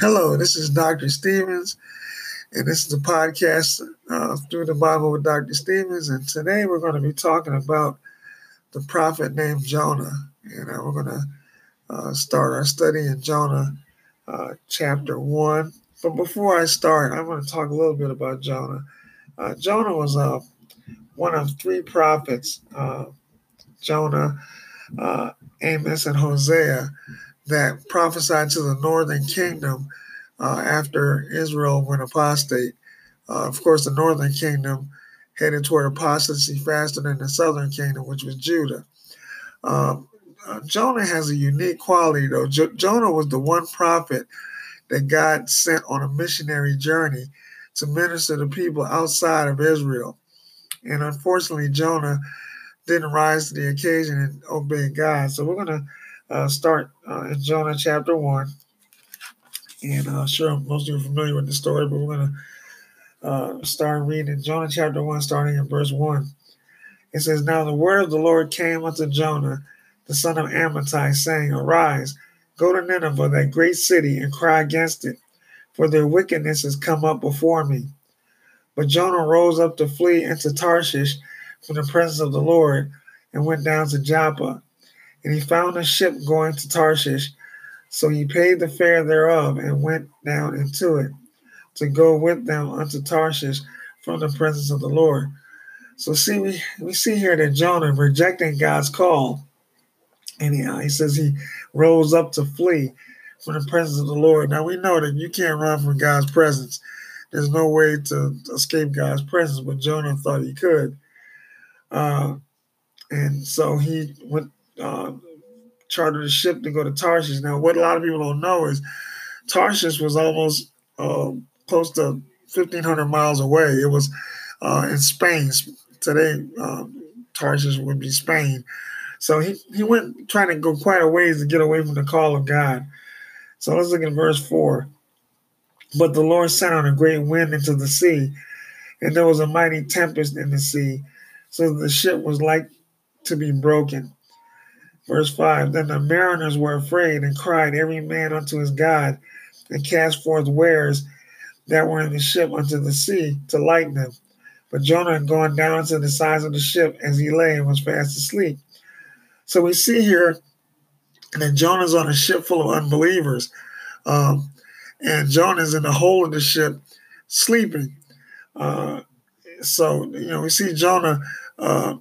Hello, this is Dr. Stevens, and this is a podcast uh, through the Bible with Dr. Stevens. And today we're going to be talking about the prophet named Jonah. And uh, we're going to uh, start our study in Jonah uh, chapter 1. But before I start, I'm going to talk a little bit about Jonah. Uh, Jonah was uh, one of three prophets Jonah, Amos, and Hosea that prophesied to the northern kingdom uh, after Israel went apostate. Uh, of course, the northern kingdom headed toward apostasy faster than the southern kingdom, which was Judah. Um, uh, Jonah has a unique quality, though. Jo- Jonah was the one prophet that God sent on a missionary journey to minister to people outside of Israel. And unfortunately, Jonah didn't rise to the occasion and obey God. So we're going to uh, start uh, in Jonah chapter 1. And uh, sure, most of you are familiar with the story, but we're going to uh, start reading Jonah chapter 1, starting in verse 1. It says, Now the word of the Lord came unto Jonah, the son of Amittai, saying, Arise, go to Nineveh, that great city, and cry against it, for their wickedness has come up before me. But Jonah rose up to flee into Tarshish from the presence of the Lord, and went down to Joppa and he found a ship going to Tarshish. So he paid the fare thereof and went down into it to go with them unto Tarshish from the presence of the Lord. So see, we, we see here that Jonah rejecting God's call. Anyhow, he says he rose up to flee from the presence of the Lord. Now we know that you can't run from God's presence. There's no way to escape God's presence, but Jonah thought he could. Uh, and so he went uh, chartered a ship to go to Tarshish. Now, what a lot of people don't know is Tarshish was almost uh, close to 1,500 miles away. It was uh, in Spain. Today, um, Tarshish would be Spain. So he, he went trying to go quite a ways to get away from the call of God. So let's look at verse 4. But the Lord sent out a great wind into the sea, and there was a mighty tempest in the sea, so the ship was like to be broken. Verse 5 Then the mariners were afraid and cried, every man unto his God, and cast forth wares that were in the ship unto the sea to lighten them. But Jonah had gone down to the sides of the ship as he lay and was fast asleep. So we see here that Jonah's on a ship full of unbelievers. Um, and Jonah's in the hold of the ship sleeping. Uh, so, you know, we see Jonah uh,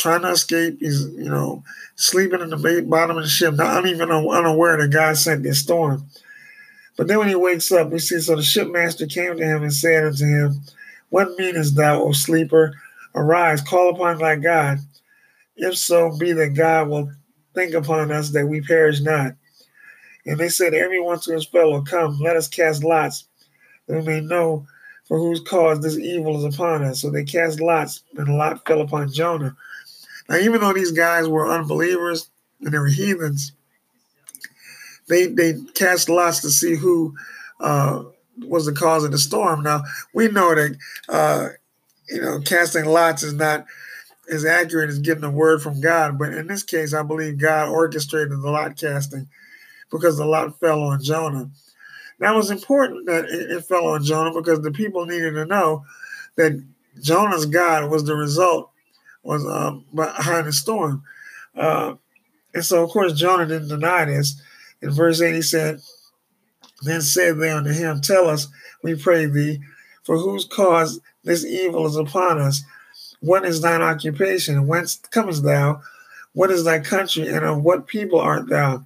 trying to escape. He's, you know, sleeping in the bottom of the ship, not even unaware that God sent this storm. But then when he wakes up, we see, so the shipmaster came to him and said unto him, What meanest thou, O sleeper? Arise, call upon thy God. If so be that God will think upon us that we perish not. And they said, Everyone to his fellow, come, let us cast lots, that we may know for whose cause this evil is upon us. So they cast lots, and a lot fell upon Jonah. Now, even though these guys were unbelievers and they were heathens, they they cast lots to see who uh, was the cause of the storm. Now we know that uh, you know casting lots is not as accurate as getting a word from God, but in this case, I believe God orchestrated the lot casting because the lot fell on Jonah. Now it was important that it, it fell on Jonah because the people needed to know that Jonah's God was the result was uh, behind the storm. Uh, and so, of course, Jonah didn't deny this. In verse 8, he said, Then said they unto him, Tell us, we pray thee, for whose cause this evil is upon us? What is thine occupation? Whence comest thou? What is thy country? And of what people art thou?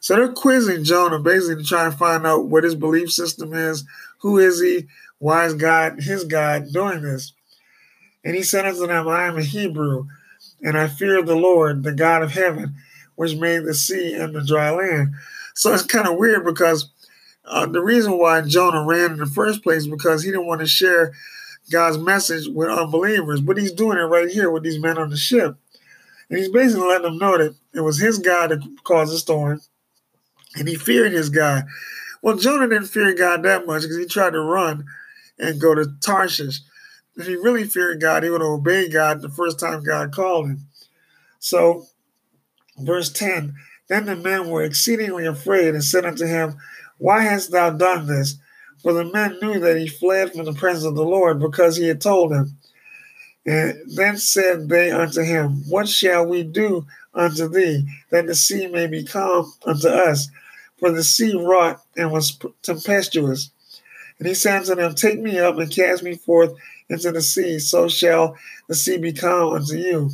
So they're quizzing Jonah basically to try and find out what his belief system is. Who is he? Why is God, his God, doing this? And he said unto them, I am a Hebrew, and I fear the Lord, the God of heaven, which made the sea and the dry land. So it's kind of weird because uh, the reason why Jonah ran in the first place is because he didn't want to share God's message with unbelievers, but he's doing it right here with these men on the ship. And he's basically letting them know that it was his God that caused the storm, and he feared his God. Well, Jonah didn't fear God that much because he tried to run and go to Tarshish if he really feared God, he would obey God the first time God called him. So, verse 10 Then the men were exceedingly afraid and said unto him, Why hast thou done this? For the men knew that he fled from the presence of the Lord because he had told them. And then said they unto him, What shall we do unto thee, that the sea may be calm unto us? For the sea wrought and was tempestuous. And he said unto them, Take me up and cast me forth into the sea, so shall the sea be calm unto you.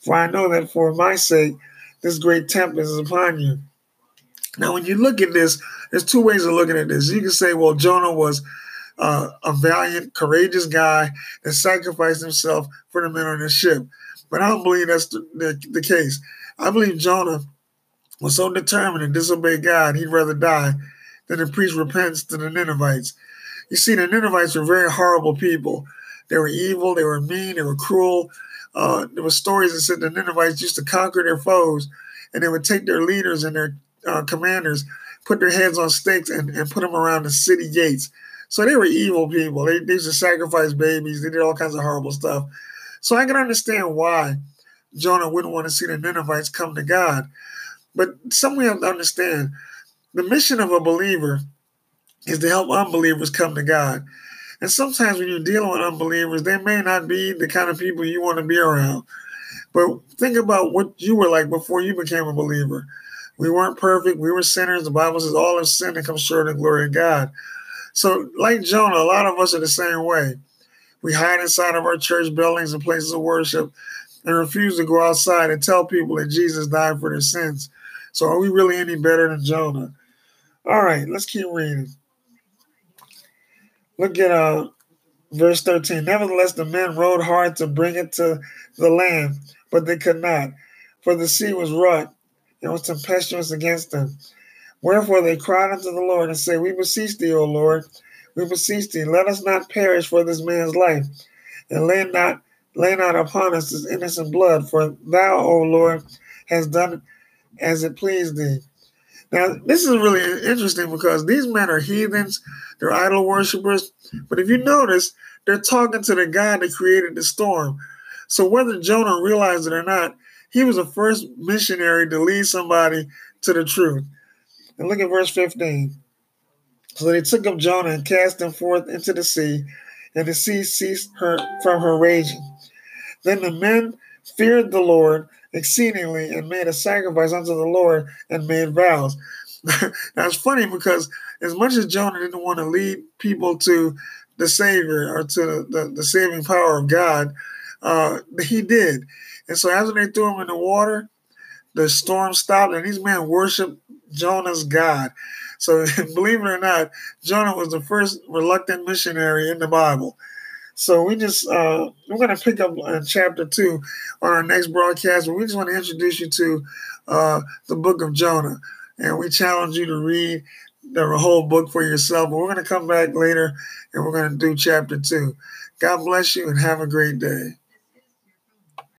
For I know that for my sake this great tempest is upon you. Now, when you look at this, there's two ways of looking at this. You can say, well, Jonah was uh, a valiant, courageous guy that sacrificed himself for the men on the ship. But I don't believe that's the, the, the case. I believe Jonah was so determined to disobey God, he'd rather die than the priest repents to the Ninevites. You see, the Ninevites were very horrible people. They were evil, they were mean, they were cruel. Uh, there were stories that said the Ninevites used to conquer their foes, and they would take their leaders and their uh, commanders, put their heads on stakes, and, and put them around the city gates. So they were evil people. They, they used to sacrifice babies. They did all kinds of horrible stuff. So I can understand why Jonah wouldn't want to see the Ninevites come to God. But some we have to understand the mission of a believer is to help unbelievers come to God. And sometimes when you're dealing with unbelievers, they may not be the kind of people you want to be around. But think about what you were like before you became a believer. We weren't perfect. We were sinners. The Bible says all have sinned and come short of the glory of God. So, like Jonah, a lot of us are the same way. We hide inside of our church buildings and places of worship and refuse to go outside and tell people that Jesus died for their sins. So, are we really any better than Jonah? All right, let's keep reading. Look at uh, verse 13. Nevertheless, the men rowed hard to bring it to the land, but they could not, for the sea was wrought and was tempestuous against them. Wherefore they cried unto the Lord and said, We beseech thee, O Lord, we beseech thee, let us not perish for this man's life, and lay not lay not upon us this innocent blood, for thou, O Lord, hast done as it pleased thee. Now, this is really interesting because these men are heathens, they're idol worshippers, but if you notice, they're talking to the God that created the storm. So whether Jonah realized it or not, he was the first missionary to lead somebody to the truth. And look at verse 15. So they took up Jonah and cast him forth into the sea, and the sea ceased her from her raging. Then the men feared the Lord exceedingly and made a sacrifice unto the Lord and made vows. That's funny because as much as Jonah didn't want to lead people to the Savior or to the, the saving power of God, uh, he did. And so after they threw him in the water, the storm stopped, and these men worshiped Jonah's God. So believe it or not, Jonah was the first reluctant missionary in the Bible. So we just uh, we're going to pick up in chapter two on our next broadcast. But we just want to introduce you to uh, the book of Jonah, and we challenge you to read the whole book for yourself. But we're going to come back later, and we're going to do chapter two. God bless you, and have a great day.